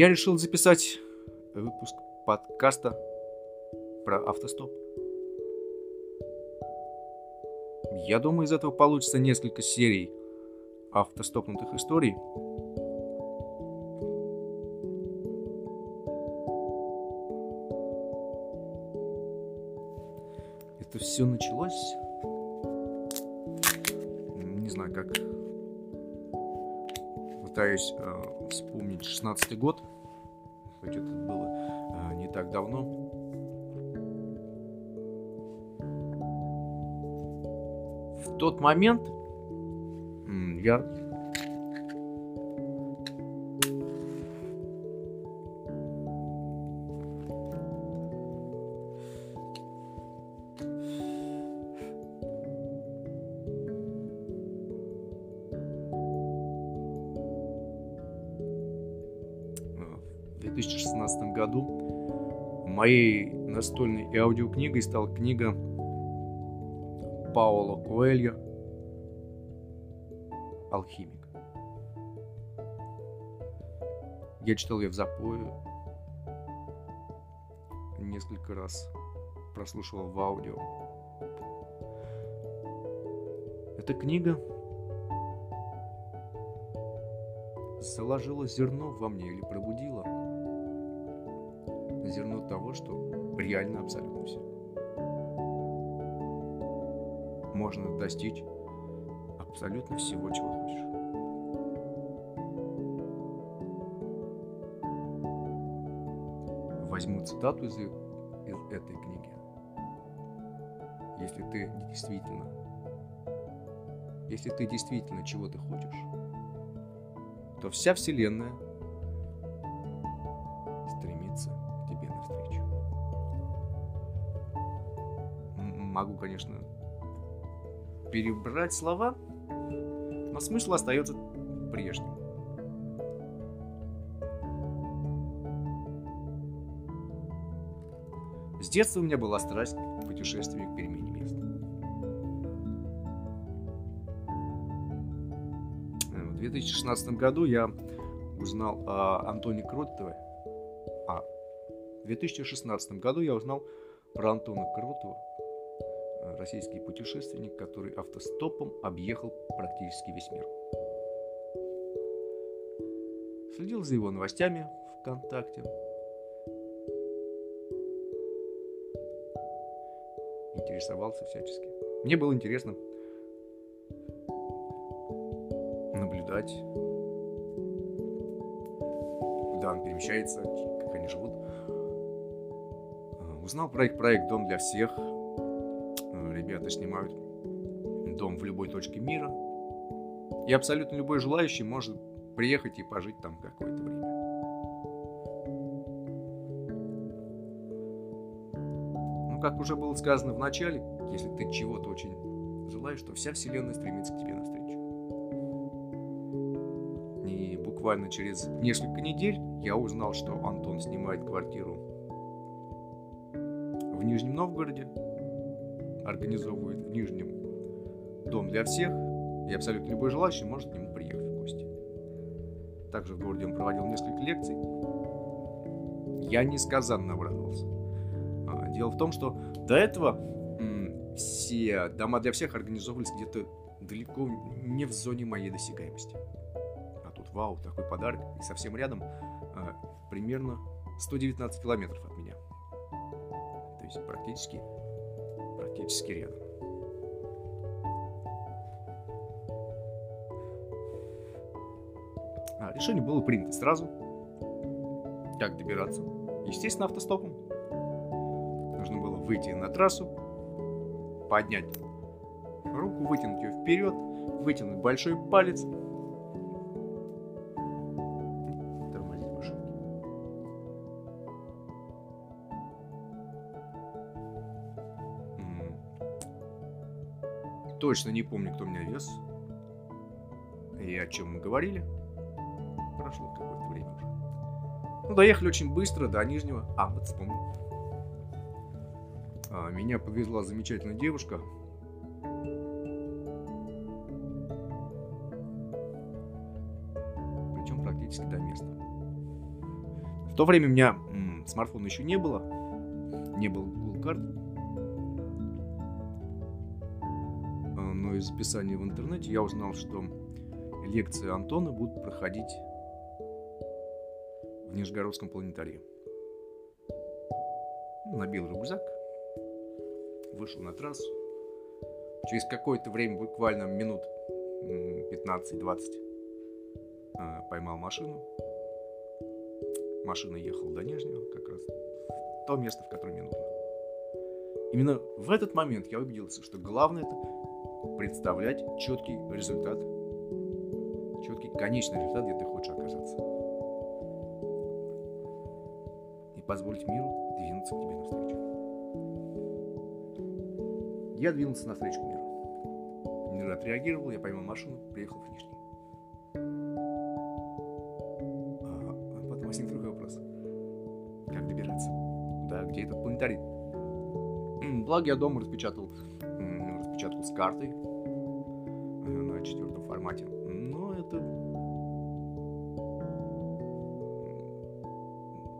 я решил записать выпуск подкаста про автостоп. Я думаю, из этого получится несколько серий автостопнутых историй. Это все началось знаю, как пытаюсь э, вспомнить 16 год, хоть это было э, не так давно. В тот момент я моей настольной и аудиокнигой стала книга Паоло Куэльо «Алхимик». Я читал ее в запое, несколько раз прослушивал в аудио. Эта книга заложила зерно во мне или пробудила – того, что реально абсолютно все. Можно достичь абсолютно всего, чего хочешь. Возьму цитату из, из этой книги. Если ты действительно, если ты действительно чего-то хочешь, то вся Вселенная могу, конечно, перебрать слова, но смысл остается прежним. С детства у меня была страсть к путешествию к перемене мест. В 2016 году я узнал о Антоне Кротове. А в 2016 году я узнал про Антона Кротова, российский путешественник, который автостопом объехал практически весь мир. Следил за его новостями ВКонтакте. Интересовался всячески. Мне было интересно наблюдать, куда он перемещается, как они живут. Узнал проект «Проект Дом для всех», ребята снимают дом в любой точке мира. И абсолютно любой желающий может приехать и пожить там какое-то время. Ну, как уже было сказано в начале, если ты чего-то очень желаешь, то вся вселенная стремится к тебе навстречу. И буквально через несколько недель я узнал, что Антон снимает квартиру в Нижнем Новгороде, организовывает в Нижнем дом для всех, и абсолютно любой желающий может к нему приехать в гости. Также в городе он проводил несколько лекций. Я несказанно обрадовался. А, дело в том, что до этого все дома для всех организовывались где-то далеко не в зоне моей досягаемости. А тут, вау, такой подарок, и совсем рядом, а, примерно 119 километров от меня. То есть практически практически рядом. А, решение было принято сразу. Как добираться? Естественно, автостопом. Нужно было выйти на трассу, поднять руку, вытянуть ее вперед, вытянуть большой палец Точно не помню, кто меня вез. И о чем мы говорили. Прошло какое-то время уже. Ну, доехали очень быстро до Нижнего. А, вот вспомнил. А, меня повезла замечательная девушка. Причем практически до места. В то время у меня м, смартфона еще не было, не было Google карт. Из записания в интернете я узнал, что лекции Антона будут проходить в Нижегородском планетарии. Набил рюкзак, вышел на трассу. Через какое-то время, буквально минут 15-20, а, поймал машину. Машина ехала до Нижнего, как раз то место, в которое мне нужно. Именно в этот момент я убедился, что главное это представлять четкий результат, четкий конечный результат, где ты хочешь оказаться. И позволить миру двинуться к тебе навстречу. Я двинулся навстречу миру. Мир отреагировал, я поймал машину, приехал в Нижний. А потом возник другой вопрос. Как добираться? Да, где этот планетарий? Благо я дома распечатал картой э, на четвертом формате. Но это,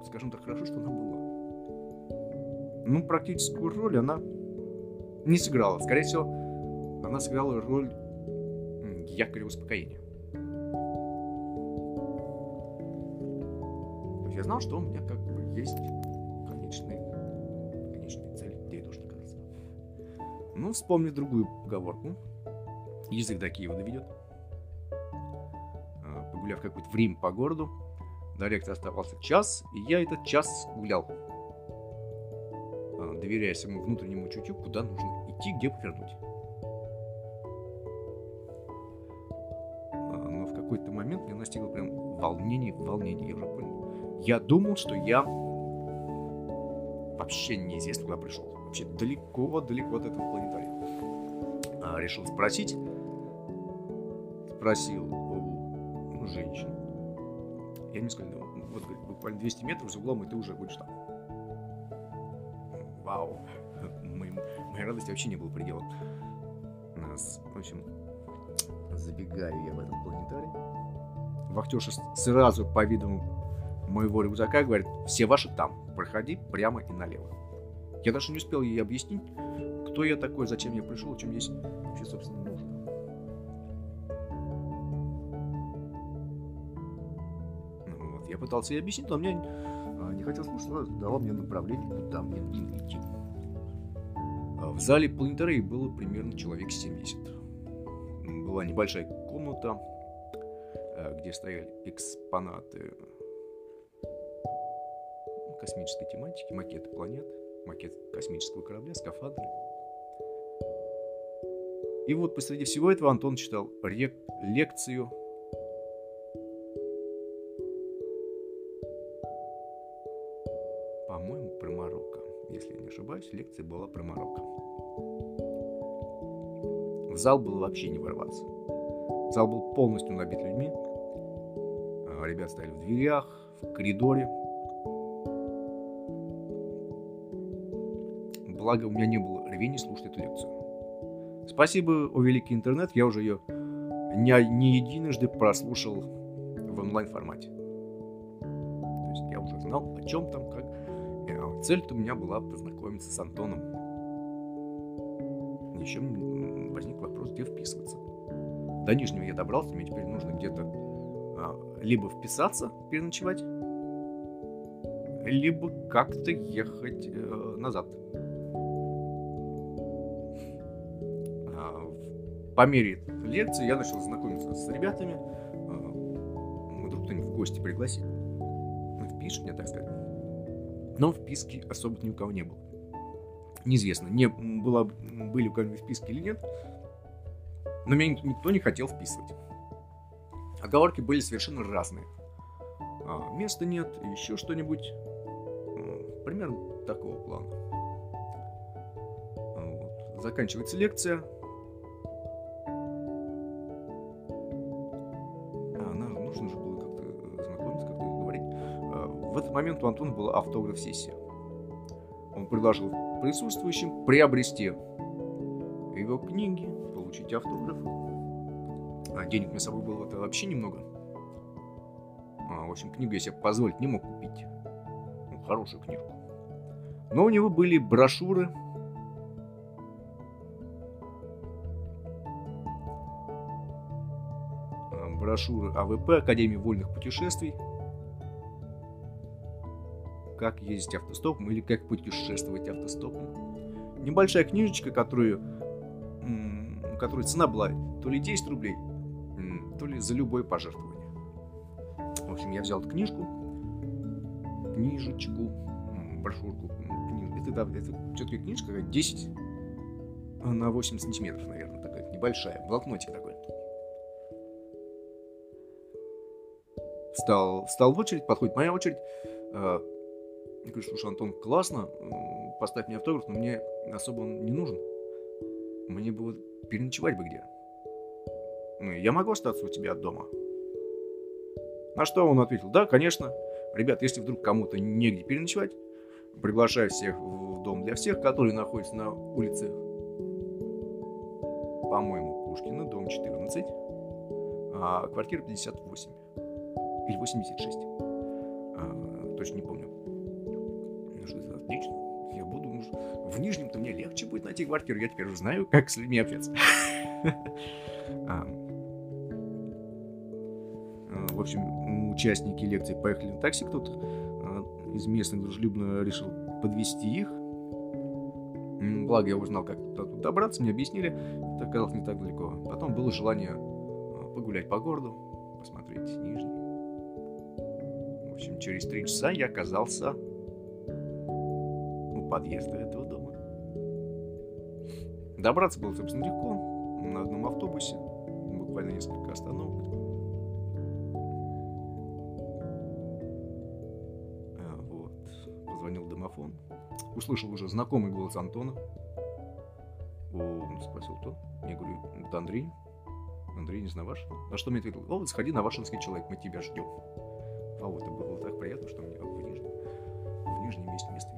скажем так, хорошо, что она была. Ну, практическую роль она не сыграла. Скорее всего, она сыграла роль якоря успокоения. То есть я знал, что у меня как бы есть Ну, вспомни другую поговорку. Язык до Киева доведет. А, погуляв какое-то время по городу, до лекции оставался час, и я этот час гулял доверяя своему внутреннему чутью, куда нужно идти, где повернуть. А, но в какой-то момент меня настигло прям волнение, волнение, я уже понял. Я думал, что я вообще неизвестно куда пришел. Вообще далеко-далеко от этого планетария. А, решил спросить. Спросил у женщин. Я не сказал, вот буквально 200 метров за углом, и ты уже будешь там вау. Моим, моей радости вообще не было предела. Нас, в общем, забегаю я в этот планетарий. Вахтерша сразу по виду моего рюкзака говорит, все ваши там, проходи прямо и налево. Я даже не успел ей объяснить, кто я такой, зачем я пришел, чем здесь вообще, собственно, нужно. Ну вот, я пытался ей объяснить, но мне не хотел слушать, она дала мне направление, куда мне нужно идти. А в зале планетарии было примерно человек 70. Была небольшая комната, э, где стояли экспонаты космической тематики, макеты планет, макет космического корабля, скафандры. И вот посреди всего этого Антон читал лекцию ошибаюсь, лекция была про Марокко. В зал было вообще не ворваться. Зал был полностью набит людьми. А, ребят стояли в дверях, в коридоре. Благо, у меня не было рвения слушать эту лекцию. Спасибо, о великий интернет, я уже ее не, не единожды прослушал в онлайн-формате. То есть я уже знал, о чем там, как. Э, цель-то у меня была познакомиться с Антоном. Еще возник вопрос, где вписываться. До Нижнего я добрался, мне теперь нужно где-то а, либо вписаться, переночевать, либо как-то ехать э, назад. По мере лекции я начал знакомиться с ребятами. А, мы вдруг кто-нибудь в гости пригласили. Ну, впишет меня, так сказать. Но вписки особо ни у кого не было. Неизвестно, не было, были у кого-нибудь вписки или нет, но меня никто не хотел вписывать. Оговорки были совершенно разные. А, места нет, еще что-нибудь. Примерно такого плана. Вот. Заканчивается лекция. Этот момент у Антона была автограф-сессия. Он предложил присутствующим приобрести его книги, получить автограф. А денег мне с собой было вообще немного. А, в общем, книгу я себе позволить не мог купить. Ну, хорошую книжку. Но у него были брошюры. А, брошюры АВП, Академии вольных путешествий. Как ездить автостопом или как путешествовать автостопом. Небольшая книжечка, которую, которой цена была то ли 10 рублей, то ли за любое пожертвование. В общем, я взял эту книжку, книжечку, брошюрку. Это, да, это все-таки книжка, 10 на 8 сантиметров, наверное, такая небольшая, блокнотик такой. Встал, встал в очередь, подходит моя очередь. Э, я говорю, слушай, Антон, классно, поставь мне автограф, но мне особо он не нужен. Мне бы переночевать бы где. Ну, я могу остаться у тебя от дома? На что он ответил, да, конечно. Ребят, если вдруг кому-то негде переночевать, приглашаю всех в дом для всех, который находится на улице, по-моему, Пушкина, дом 14, а квартира 58 или 86. А, точно не помню. Отлично. Я буду, ну, в Нижнем-то мне легче будет найти квартиру. Я теперь уже знаю, как с людьми общаться. А, в общем, участники лекции поехали на такси, кто-то а, из местных дружелюбно решил подвести их. Благо я узнал, как туда добраться, мне объяснили, это оказалось не так далеко. Потом было желание а, погулять по городу, посмотреть Нижний. В общем, через три часа я оказался подъезда этого дома. Добраться было, собственно, легко. На одном автобусе, буквально несколько остановок. домофон. Услышал уже знакомый голос Антона. Он спросил, кто? Я говорю, это Андрей. Андрей, ваш. На что мне ответил, о, вот сходи на Вашинский человек, мы тебя ждем. А вот это было так приятно, что мне в Нижнем, в Нижнем месте, место,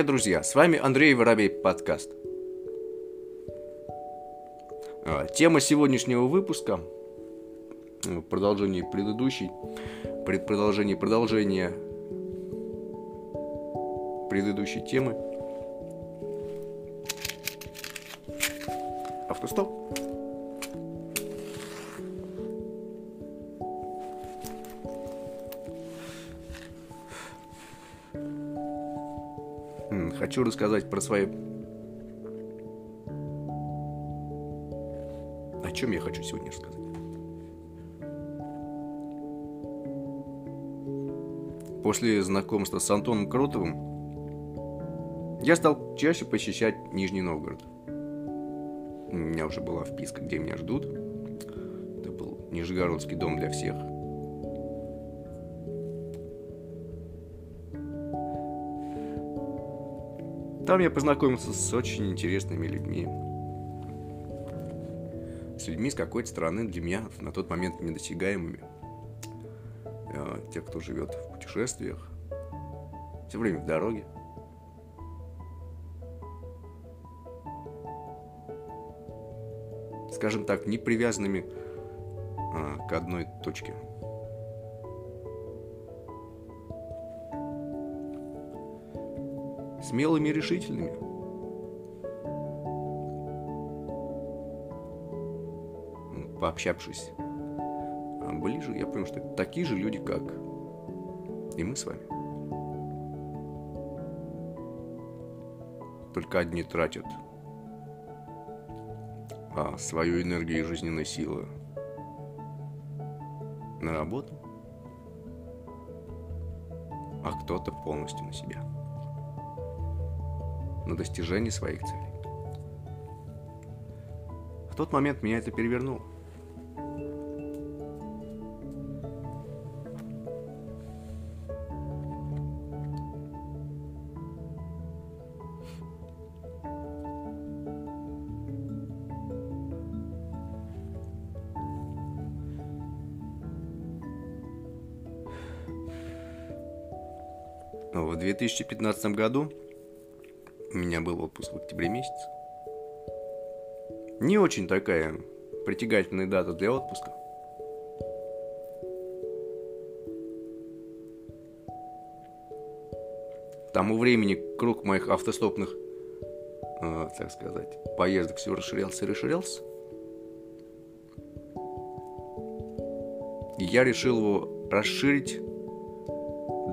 Привет, друзья! С вами Андрей Воробей, подкаст. А, тема сегодняшнего выпуска, в продолжении предыдущей, предпродолжение продолжения предыдущей темы. Автостоп. Хочу рассказать про свои... О чем я хочу сегодня рассказать? После знакомства с Антоном Кротовым я стал чаще посещать Нижний Новгород. У меня уже была вписка, где меня ждут. Это был Нижегородский дом для всех – Там я познакомился с очень интересными людьми. С людьми с какой-то стороны для меня на тот момент недосягаемыми. Э, те, кто живет в путешествиях, все время в дороге. Скажем так, не привязанными а, к одной точке. Смелыми и решительными. Пообщавшись а ближе, я понял, что это такие же люди, как и мы с вами. Только одни тратят а, свою энергию и жизненные силы на работу, а кто-то полностью на себя на достижение своих целей. В тот момент меня это перевернуло. В 2015 году у меня был отпуск в октябре месяце. Не очень такая притягательная дата для отпуска. К тому времени круг моих автостопных, э, так сказать, поездок все расширялся и расширялся. И я решил его расширить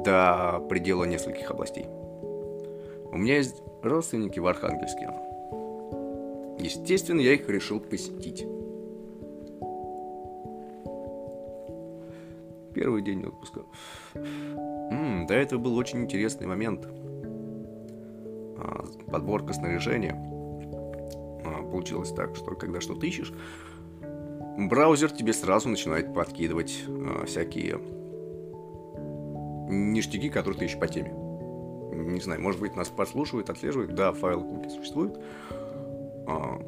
до предела нескольких областей. У меня есть родственники в Архангельске. Естественно, я их решил посетить. Первый день отпуска. М-м, до этого был очень интересный момент. А, подборка снаряжения. А, получилось так, что когда что-то ищешь, браузер тебе сразу начинает подкидывать а, всякие ништяки, которые ты ищешь по теме. Не знаю, может быть, нас подслушивают, отслеживают. Да, файл куки существует. А,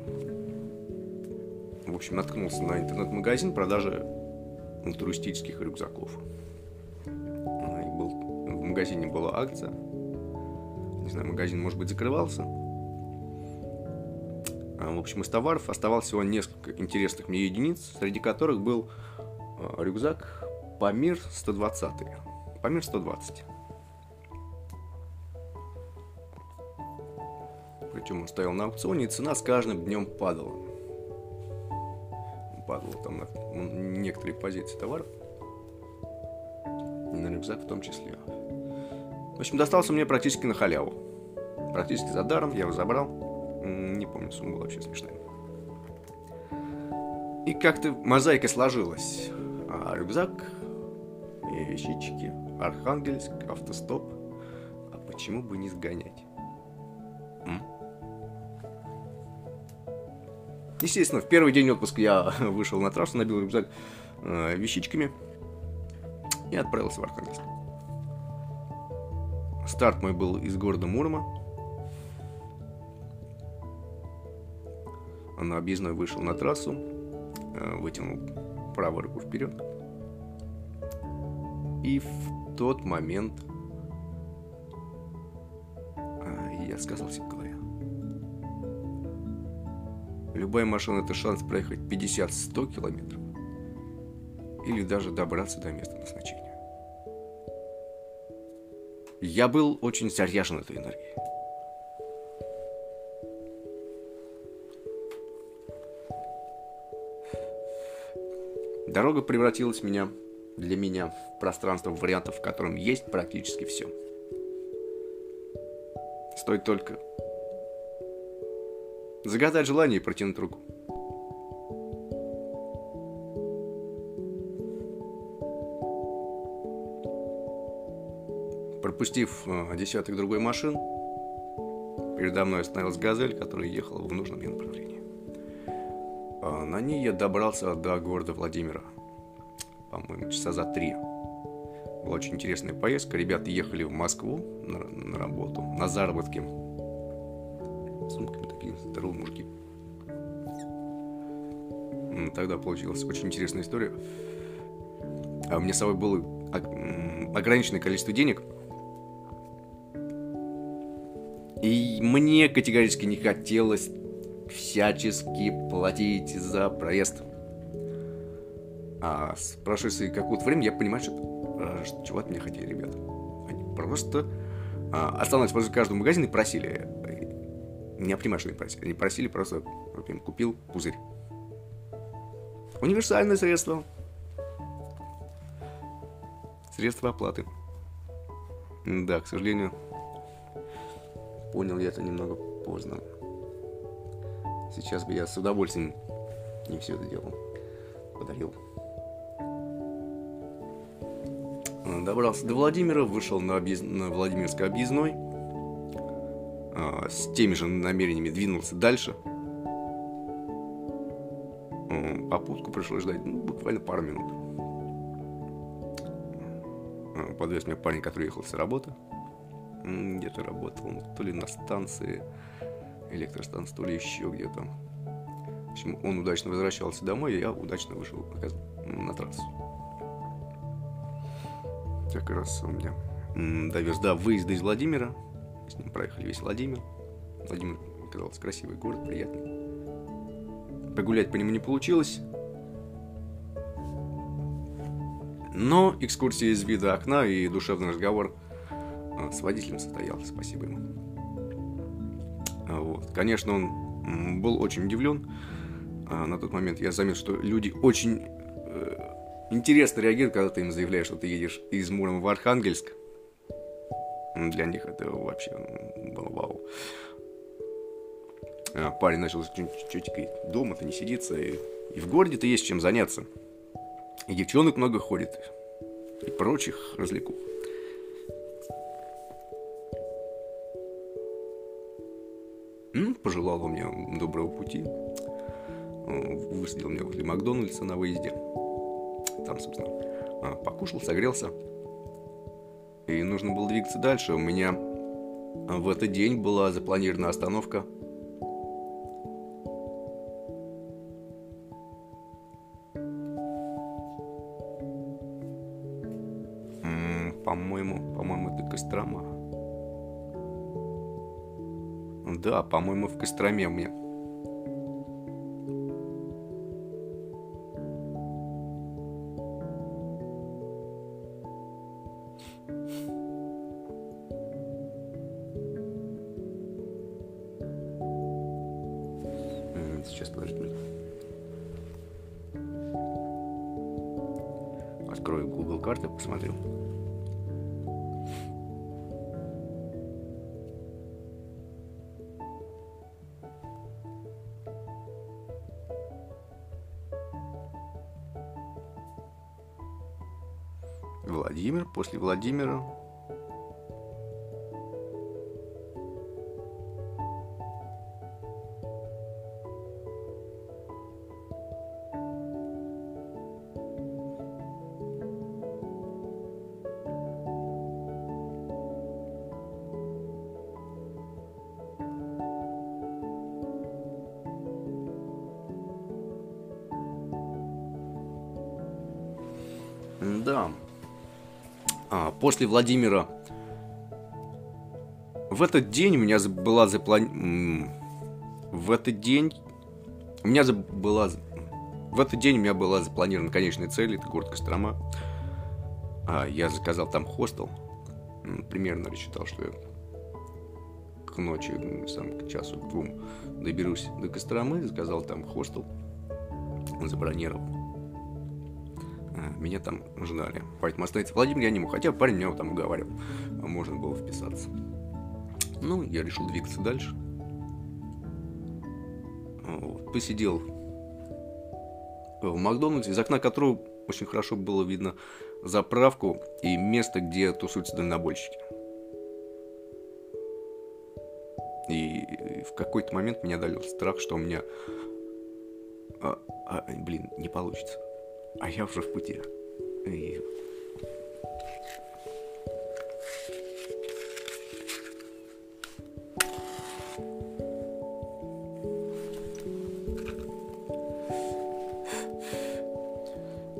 в общем, наткнулся на интернет-магазин продажи туристических рюкзаков. А, и был, в магазине была акция. Не знаю, магазин, может быть, закрывался. А, в общем, из товаров оставалось всего несколько интересных мне единиц, среди которых был рюкзак Памир 120. Памир 120. Причем он стоял на аукционе, и цена с каждым днем падала. Падала там на некоторые позиции товаров. И на рюкзак в том числе. В общем, достался мне практически на халяву. Практически за даром, я его забрал. Не помню, сумма была вообще смешная. И как-то мозаика сложилась. А рюкзак и вещички, Архангельск, автостоп. А почему бы не сгонять? Естественно, в первый день отпуска я вышел на трассу, набил рюкзак э, вещичками и отправился в Архангельск. Старт мой был из города Мурома. На объездной вышел на трассу, э, вытянул правую руку вперед. И в тот момент э, я сказал себе Любая машина это шанс проехать 50-100 километров или даже добраться до места назначения. Я был очень заряжен этой энергией. Дорога превратилась меня, для меня в пространство вариантов, в котором есть практически все. Стоит только загадать желание и протянуть руку. Пропустив э, десяток другой машин, передо мной остановилась «Газель», которая ехала в нужном мне направлении. А на ней я добрался до города Владимира, по-моему, часа за три. Была очень интересная поездка. Ребята ехали в Москву на работу, на заработки. Сумками такие здоровые мужики. Тогда получилась очень интересная история. А у меня с собой было ограниченное количество денег – и мне категорически не хотелось всячески платить за проезд. А с прошествием какого-то времени я понимаю, что, а, что чего от меня хотели ребята. Они просто а, останавливались возле каждого магазина и просили. Не они просили. Они просили просто, например, купил пузырь. Универсальное средство. Средство оплаты. Да, к сожалению, Понял я это немного поздно. Сейчас бы я с удовольствием не все это делал. Подарил. Добрался до Владимира, вышел на, объезд... на Владимирской объездной. А, с теми же намерениями двинулся дальше. Попутку пришлось ждать ну, буквально пару минут. Подвез меня парень, который ехал с работы где-то работал, ну, то ли на станции электростанции, то ли еще где-то. В общем, он удачно возвращался домой, и я удачно вышел на трассу. Как раз у меня довез до выезда из Владимира. С ним проехали весь Владимир. Владимир казался красивый город, приятный. Погулять по нему не получилось. Но экскурсия из вида окна и душевный разговор а, с водителем состоялся, спасибо ему. А, вот. Конечно, он был очень удивлен. А, на тот момент я заметил, что люди очень э, интересно реагируют, когда ты им заявляешь, что ты едешь из Мурома в Архангельск. Для них это вообще было вау. А, парень начал чуть-чуть дома-то не сидится, и, и в городе-то есть чем заняться. И девчонок много ходит, и прочих развлекух. Ну, пожелал мне доброго пути. Высадил меня возле Макдональдса на выезде. Там, собственно, а, покушал, согрелся. И нужно было двигаться дальше. У меня в этот день была запланирована остановка по-моему, по-моему, это Кострома. Да, по-моему, в Костроме у меня. Владимир, после Владимира после Владимира. В этот день у меня была запланирована... В этот день... У меня была... В этот день у меня была запланирована конечная цель, это город Кострома. А, я заказал там хостел. Примерно рассчитал, что я к ночи, сам к часу, к двум доберусь до Костромы. Заказал там хостел. Забронировал меня там ждали. Поэтому остановиться Владимир я не мог, хотя парень меня там уговаривал, можно было вписаться. Ну, я решил двигаться дальше. Вот. Посидел в Макдональдсе, из окна которого очень хорошо было видно заправку и место, где тусуются дальнобойщики. И в какой-то момент меня одолел страх, что у меня... А, а, блин, не получится. А я уже в пути. И...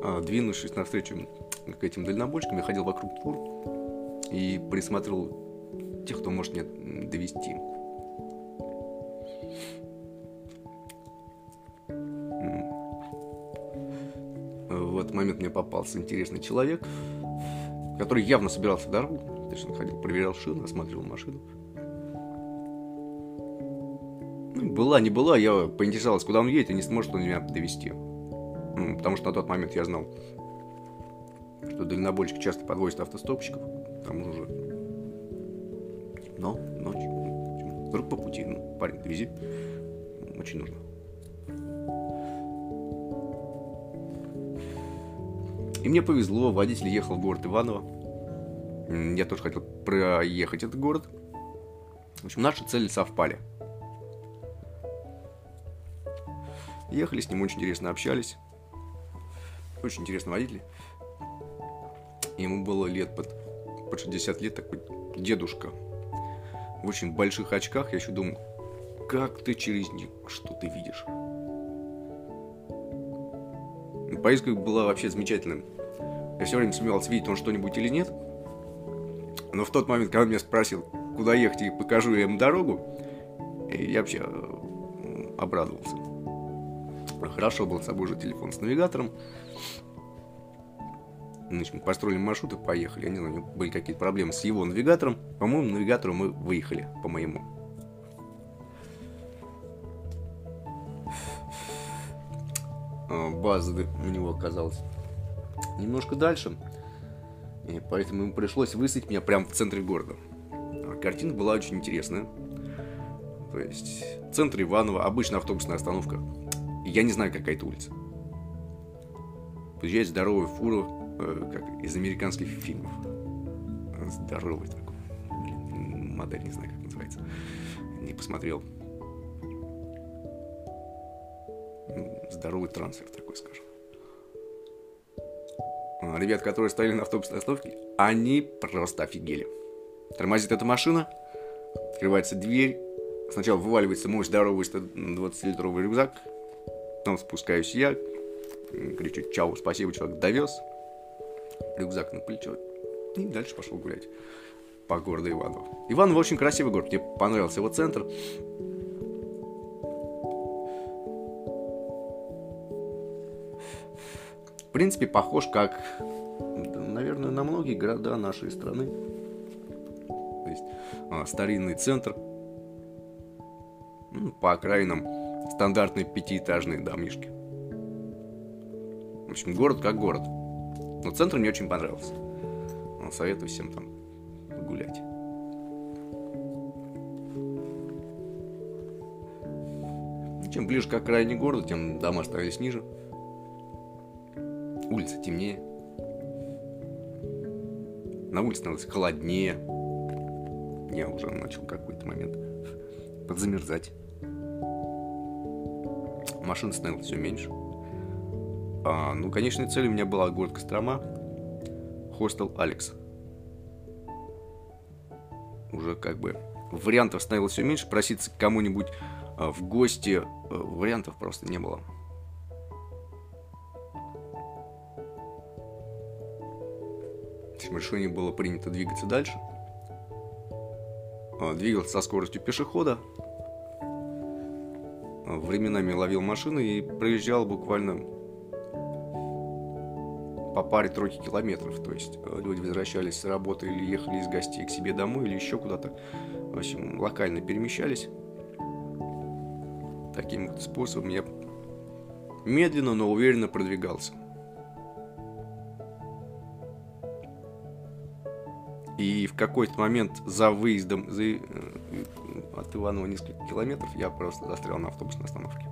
А, двинувшись навстречу к этим дальнобойщикам, я ходил вокруг двор и присмотрел тех, кто может меня довести. Момент мне попался интересный человек, который явно собирался в дорогу. То есть он ходил, проверял шины, осматривал машину. Ну, была, не была, я поинтересовался, куда он едет, и не сможет он меня довести. Ну, потому что на тот момент я знал, что дальнобойщик часто подвозит автостопщиков, там уже но ночью, вдруг по пути, ну, парень, довези, очень нужно. Мне повезло, водитель ехал в город Иваново. Я тоже хотел проехать этот город. В общем, наши цели совпали. Ехали с ним, очень интересно общались. Очень интересный водитель. Ему было лет под, под 60 лет, такой дедушка. В очень больших очках. Я еще думаю, как ты через них, что ты видишь? Поездка была вообще замечательная. Я все время сомневался, видит он что-нибудь или нет. Но в тот момент, когда он меня спросил, куда ехать, и покажу я ему дорогу, я вообще э, обрадовался. Хорошо был с собой уже телефон с навигатором. Значит, мы построили маршрут и поехали. Я не знаю, у него были какие-то проблемы с его навигатором. По-моему, навигатору мы выехали, по моему. А, база у него оказалась немножко дальше. И поэтому ему пришлось высадить меня прямо в центре города. А картина была очень интересная. То есть, центр Иваново, обычная автобусная остановка. Я не знаю, какая это улица. Приезжает здоровая фура, э, как из американских фильмов. Здоровый такой. Модель не знаю, как называется. Не посмотрел. Здоровый трансфер такой, скажем. Ребят, которые стояли на автобусной остановке, они просто офигели. Тормозит эта машина, открывается дверь, сначала вываливается мой здоровый 20-литровый рюкзак, потом спускаюсь я, кричу «Чау, спасибо, чувак, довез», рюкзак на плечо, и дальше пошел гулять по городу Иваново. Иваново очень красивый город, мне понравился его центр, принципе, похож как, наверное, на многие города нашей страны. То есть а, старинный центр, ну, по окраинам стандартные пятиэтажные домишки. В общем, город как город. Но центр мне очень понравился. Советую всем там гулять. Чем ближе к окраине города, тем дома становились ниже улица темнее. На улице становилось холоднее. Я уже начал какой-то момент подзамерзать. Машин становилось все меньше. А, ну, конечной целью у меня была город Кострома, хостел Алекс. Уже как бы вариантов становилось все меньше. Проситься к кому-нибудь а, в гости а, вариантов просто не было. Общем, решение было принято двигаться дальше. А, двигался со скоростью пешехода. А, временами ловил машины и проезжал буквально по паре тройки километров. То есть э, люди возвращались с работы или ехали из гостей к себе домой или еще куда-то. В общем, локально перемещались. Таким вот способом я медленно, но уверенно продвигался. И в какой-то момент за выездом за, э, от Иванова несколько километров я просто застрял на автобусной остановке.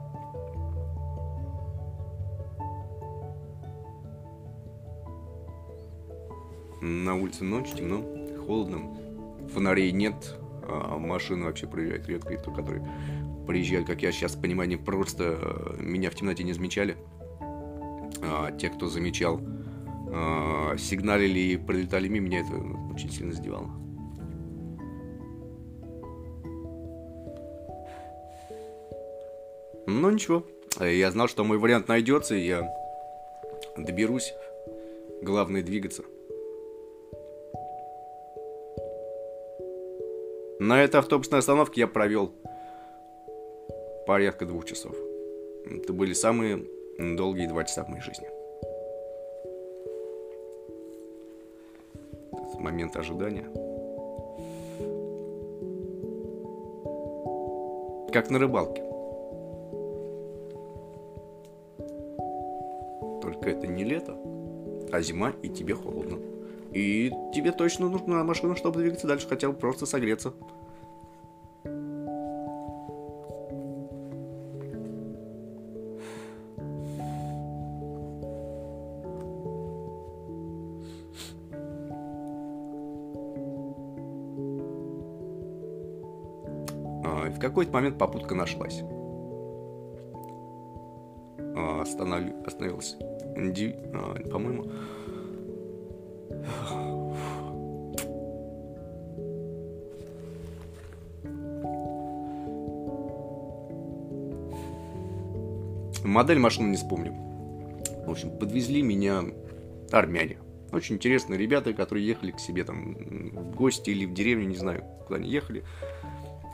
На улице ночь, темно, холодно, фонарей нет, а машины вообще проезжают редко, и то, которые приезжают, как я сейчас понимаю, они просто э, меня в темноте не замечали. А те, кто замечал, э, сигналили и пролетали мимо, меня это очень сильно задевало. Ну ничего, я знал, что мой вариант найдется, и я доберусь. Главное двигаться. На этой автобусной остановке я провел порядка двух часов. Это были самые долгие два часа в моей жизни. Момент ожидания. Как на рыбалке. Только это не лето, а зима, и тебе холодно. И тебе точно нужна машина, чтобы двигаться дальше, хотя бы просто согреться. Момент попутка нашлась. А, останов... Остановился. Ди... А, по-моему... Модель машины не вспомню. В общем, подвезли меня армяне. Очень интересные ребята, которые ехали к себе там в гости или в деревню, не знаю, куда они ехали.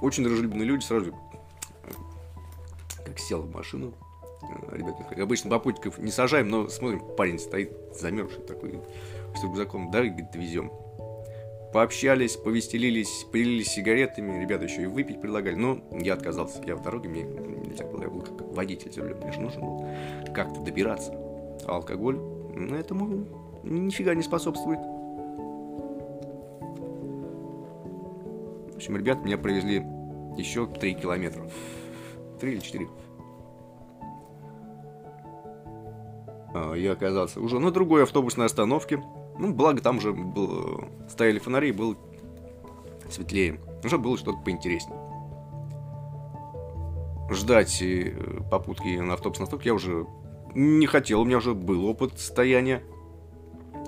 Очень дружелюбные люди, сразу сел в машину. Э, ребята, обычно попутчиков не сажаем, но смотрим, парень стоит замерзший такой, с рюкзаком, да, говорит, везем. Пообщались, повеселились, прилились сигаретами, ребята еще и выпить предлагали, но я отказался, я в дороге, мне нельзя было, я был как водитель рулем, мне же нужно было как-то добираться. А алкоголь, этому нифига не способствует. В общем, ребят меня провезли еще 3 километра. 3 или 4. Я оказался уже на другой автобусной остановке. Ну, благо там уже был, стояли фонари, было светлее. Уже было что-то поинтереснее. Ждать э, попутки на автобусной остановке я уже не хотел, у меня уже был опыт стояния.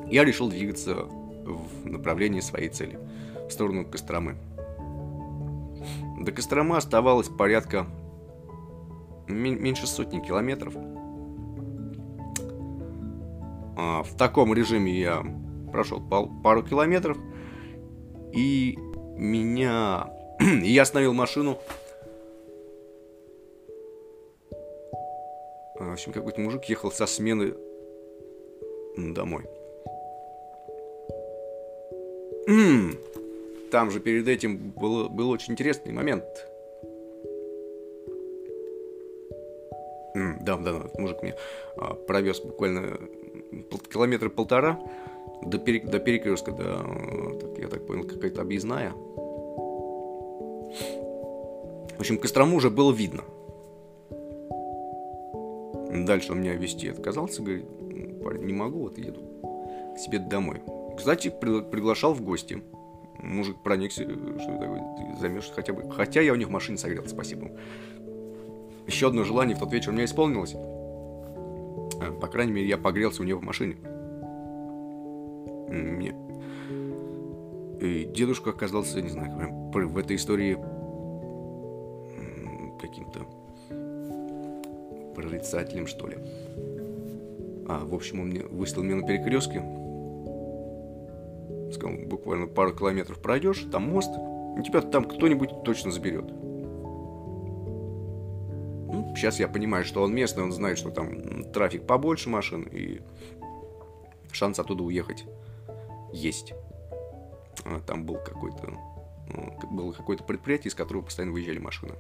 Я решил двигаться в направлении своей цели, в сторону Костромы. До Костромы оставалось порядка меньше сотни километров. А, в таком режиме я прошел пару километров, и меня... я остановил машину. А, в общем, какой-то мужик ехал со смены домой. Там же перед этим был, был очень интересный момент. Да, да, мужик мне а, провез буквально километра полтора до, пере, до перекрестка, до, так, я так понял, какая-то объездная. В общем, Кострому уже было видно. Дальше он меня вести отказался, говорит, парень, не могу, вот еду к себе домой. Кстати, приглашал в гости. Мужик проникся, что такое, займешь хотя бы. Хотя я у них в машине согрел, спасибо. Еще одно желание в тот вечер у меня исполнилось. По крайней мере, я погрелся у него в машине. Мне. И дедушка оказался, не знаю, прям в этой истории каким-то прорицателем, что ли. А, в общем, он мне выставил меня на перекрестке. Сказал, буквально пару километров пройдешь, там мост, и тебя там кто-нибудь точно заберет. Сейчас я понимаю, что он местный, он знает, что там трафик побольше машин, и шанс оттуда уехать есть. А, там был какой-то ну, было какое-то предприятие, из которого постоянно выезжали машины.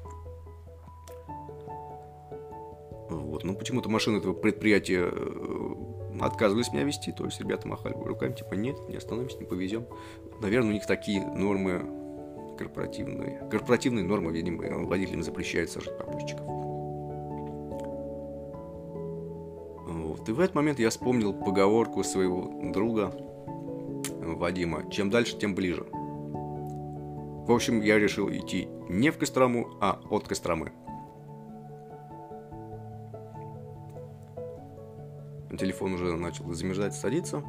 Вот. Но почему-то машины этого предприятия э, отказывались меня вести, то есть ребята махали руками, типа, нет, не остановимся, не повезем. Наверное, у них такие нормы корпоративные. Корпоративные нормы, видимо, водителям запрещают сажать попутчиков. И в этот момент я вспомнил поговорку своего друга Вадима «Чем дальше, тем ближе». В общем, я решил идти не в Кострому, а от Костромы. Телефон уже начал замерзать, садиться.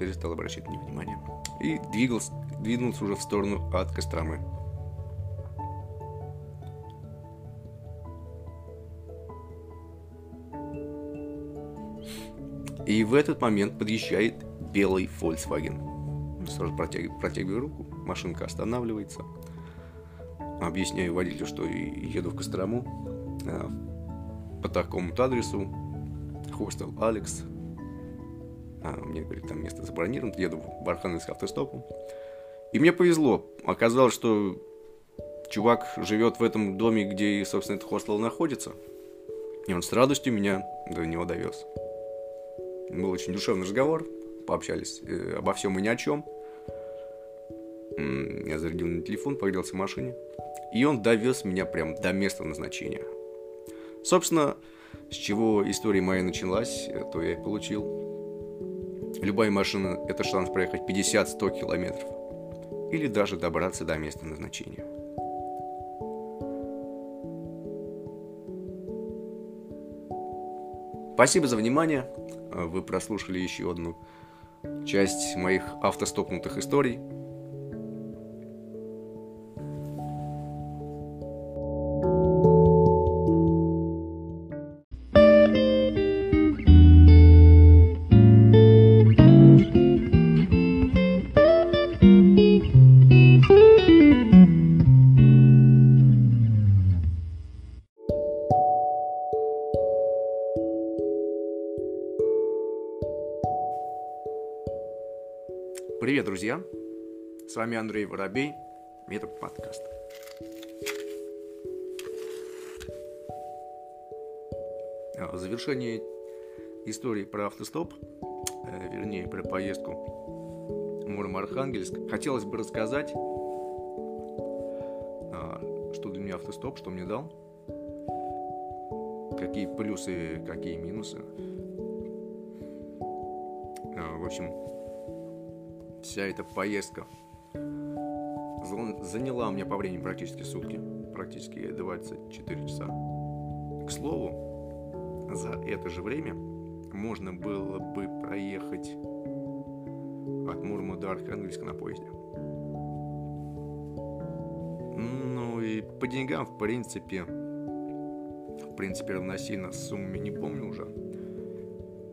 Перестал обращать на него внимание. И двигался, двинулся уже в сторону от Костромы. И в этот момент подъезжает белый Volkswagen. Сразу протягиваю, протягиваю руку, машинка останавливается. Объясняю водителю, что еду в Кострому а, по такому-то адресу. Хостел Алекс. А, мне говорит, там место забронировано. Еду в Архангельск автостопом. И мне повезло. Оказалось, что чувак живет в этом доме, где, собственно, этот хостел находится. И он с радостью меня до него довез. Был очень душевный разговор, пообщались э, обо всем и ни о чем. Я зарядил на телефон, погрелся в машине. И он довез меня прям до места назначения. Собственно, с чего история моя началась, э, то я и получил. Любая машина – это шанс проехать 50-100 километров. Или даже добраться до места назначения. Спасибо за внимание. Вы прослушали еще одну часть моих автостопнутых историй. Истории про автостоп, э, вернее, про поездку Муром-Архангельск, хотелось бы рассказать, а, что для меня автостоп, что мне дал, какие плюсы, какие минусы. А, в общем, вся эта поездка заняла у меня по времени практически сутки, практически 24 часа. К слову, за это же время можно было бы проехать от Мурма до Архангельска на поезде. Ну и по деньгам, в принципе, в принципе, равносильно сумме не помню уже.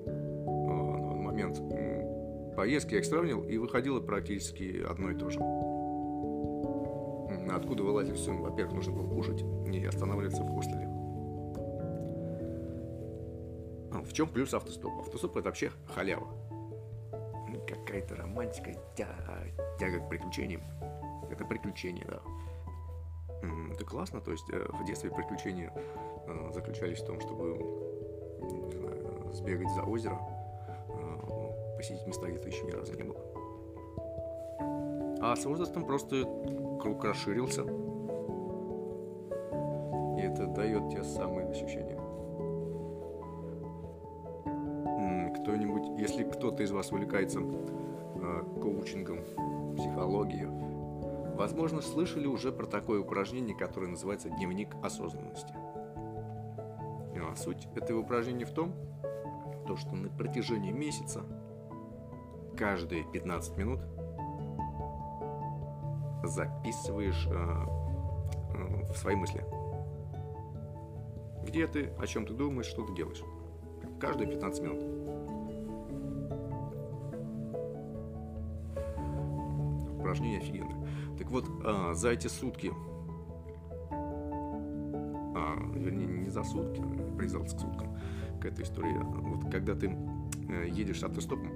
А, на момент поездки я их сравнил, и выходило практически одно и то же. Откуда вылазить все? Во-первых, нужно было кушать и останавливаться в хостеле. В чем плюс автостопа? Автостоп это вообще халява. Какая-то романтика, тяга, тяга к приключениям. Это приключение, да. Это классно, то есть э, в детстве приключения э, заключались в том, чтобы знаю, сбегать за озеро, э, посетить места, где ты еще ни разу не был. А с возрастом просто круг расширился. И это дает те самые ощущения. Вас увлекается э, коучингом, психологией, возможно, слышали уже про такое упражнение, которое называется дневник осознанности. А суть этого упражнения в том, то, что на протяжении месяца каждые 15 минут записываешь э, э, в свои мысли. Где ты, о чем ты думаешь, что ты делаешь. Каждые 15 минут. Упражнение офигенное. Так вот, э, за эти сутки, а, вернее, не за сутки, привязался к суткам, к этой истории, вот когда ты э, едешь с автостопом,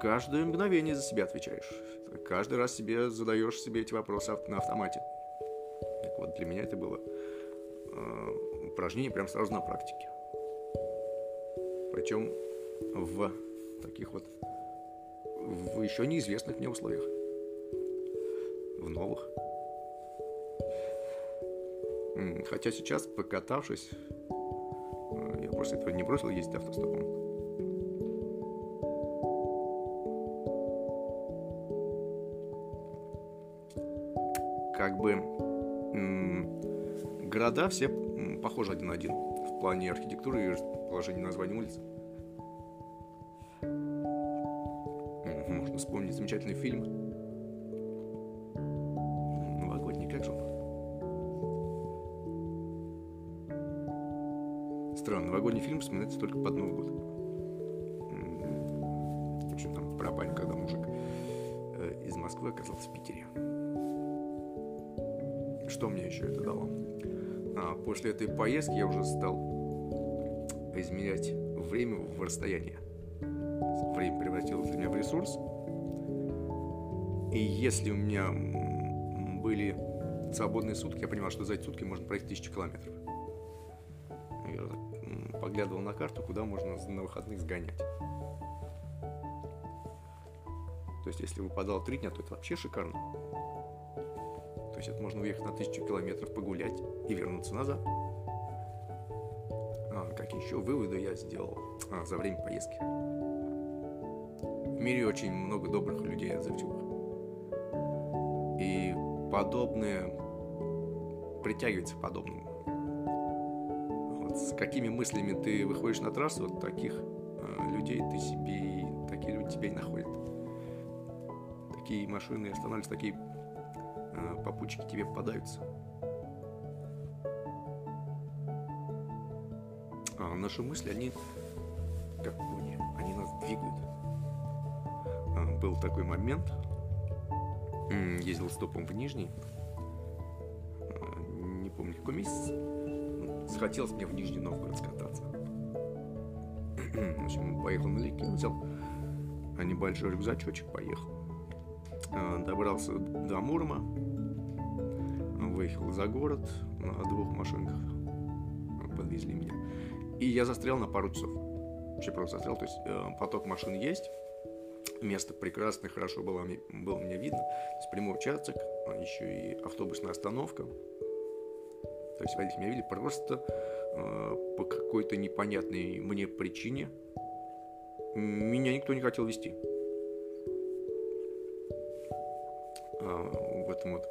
каждое мгновение за себя отвечаешь. Каждый раз себе задаешь себе эти вопросы на автомате. Так вот, для меня это было э, упражнение прям сразу на практике. Причем в таких вот еще неизвестных мне условиях. В новых. Хотя сейчас, покатавшись, э, я после этого не бросил ездить автостопом. как бы города все похожи один на один в плане архитектуры и положения названий улиц. Вспомнить замечательный фильм. Новогодний, как же он? Странно, новогодний фильм вспоминается только под Новый год. В общем, там про баню, когда мужик э, из Москвы оказался в Питере что мне еще это дало? А, после этой поездки я уже стал измерять время в расстояние. Время превратилось для меня в ресурс. И если у меня были свободные сутки, я понимал, что за эти сутки можно пройти тысячу километров. Я поглядывал на карту, куда можно на выходных сгонять. То есть, если выпадало три дня, то это вообще шикарно есть это можно уехать на тысячу километров, погулять и вернуться назад. А, какие еще выводы я сделал а, за время поездки? В мире очень много добрых людей отзывчивых. Подобное притягивается к подобному. Вот с какими мыслями ты выходишь на трассу, вот таких э, людей ты себе, такие люди тебя и находят. Такие машины останавливаются, такие Э, попутчики тебе попадаются. А наши мысли, они как кони, они нас двигают. А, был такой момент, ездил стопом в Нижний, а, не помню какой месяц, захотелось мне в Нижний Новгород скататься. В общем, поехал на налегке, взял небольшой рюкзачочек, поехал. А, добрался до Мурма, выехал за город на двух машинках, подвезли меня. И я застрял на пару часов. Вообще просто застрял, то есть э, поток машин есть, место прекрасное, хорошо было, было мне видно. То есть прямой участок, а еще и автобусная остановка. То есть водитель меня видели просто э, по какой-то непонятной мне причине меня никто не хотел вести. А, в этом вот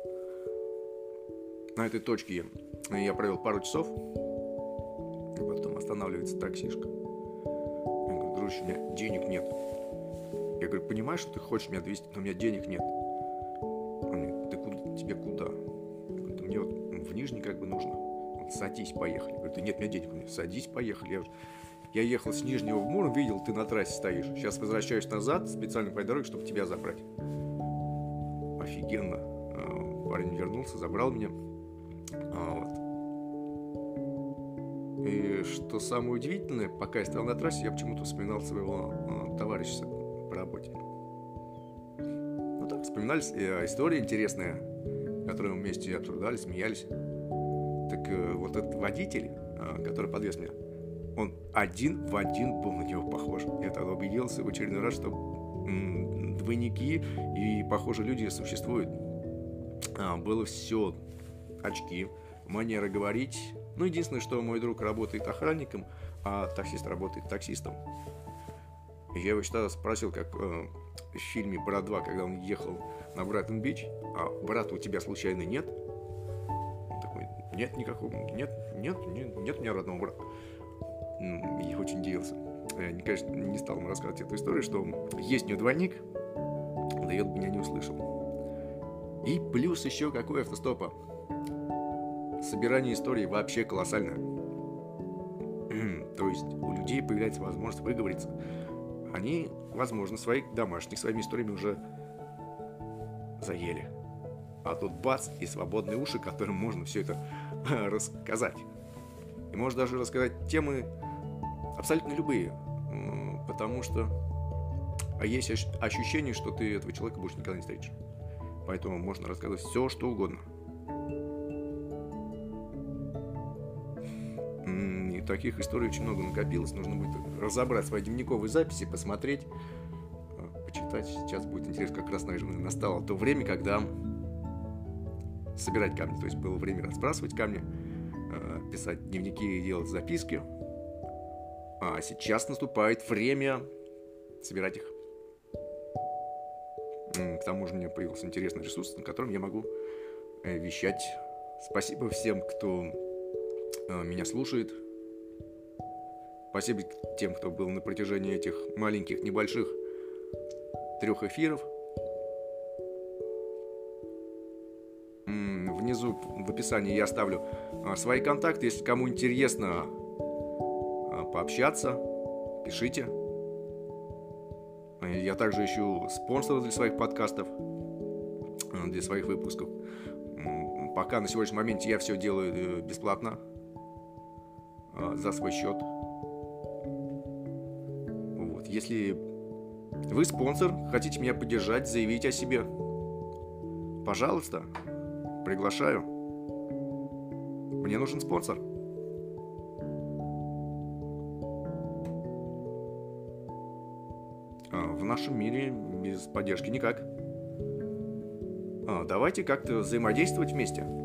на этой точке я провел пару часов, потом останавливается таксишка. Я говорю, дружище, у меня денег нет. Я говорю, понимаешь, что ты хочешь меня довести, но у меня денег нет. Он говорит, ты куда, тебе куда? Я говорю, мне вот в Нижний как бы нужно. Он, садись, поехали. Я говорю, да нет, у меня денег нет. Садись, поехали. Я, я ехал с Нижнего в Муром, видел, ты на трассе стоишь. Сейчас возвращаюсь назад, специально по дороге, чтобы тебя забрать. Офигенно. А, парень вернулся, забрал меня. А, вот. И что самое удивительное, пока я стоял на трассе, я почему-то вспоминал своего э, товарища по работе. Ну так, вспоминались э, истории интересные, которые мы вместе обсуждали, смеялись. Так э, вот этот водитель, э, который подвез меня, он один в один был на него похож. Я тогда убедился в очередной раз, что двойники и похожие люди существуют. А, было все. Очки, манера говорить. Ну, единственное, что мой друг работает охранником, а таксист работает таксистом. Я его тогда спросил, как э, в фильме «Брат 2», когда он ехал на Брайтон-Бич, а брата у тебя случайно нет? Он такой, нет никакого, нет, нет, нет, нет у меня родного брата. Я очень удивился. Я, конечно, не стал ему рассказывать эту историю, что есть у него двойник, да я меня не услышал. И плюс еще какой автостопа. Собирание истории вообще колоссальное. То есть у людей появляется возможность выговориться они, возможно, своих домашних своими историями уже заели. А тут бац, и свободные уши, которым можно все это рассказать. И можно даже рассказать темы абсолютно любые, потому что а есть ощущение, что ты этого человека больше никогда не встретишь. Поэтому можно рассказывать все, что угодно. Таких историй очень много накопилось. Нужно будет разобрать свои дневниковые записи, посмотреть, э, почитать. Сейчас будет интересно, как раз, наверное, настало то время, когда собирать камни. То есть было время разбрасывать камни, э, писать дневники и делать записки. А сейчас наступает время собирать их. К тому же меня появился интересный ресурс, на котором я могу э, вещать. Спасибо всем, кто меня слушает, Спасибо тем, кто был на протяжении этих маленьких, небольших трех эфиров. Внизу в описании я оставлю а, свои контакты. Если кому интересно а, пообщаться, пишите. Я также ищу спонсоров для своих подкастов, а, для своих выпусков. Пока на сегодняшний момент я все делаю э, бесплатно, за свой счет. Если вы спонсор, хотите меня поддержать, заявите о себе. Пожалуйста, приглашаю. Мне нужен спонсор. А, в нашем мире без поддержки никак. А, давайте как-то взаимодействовать вместе.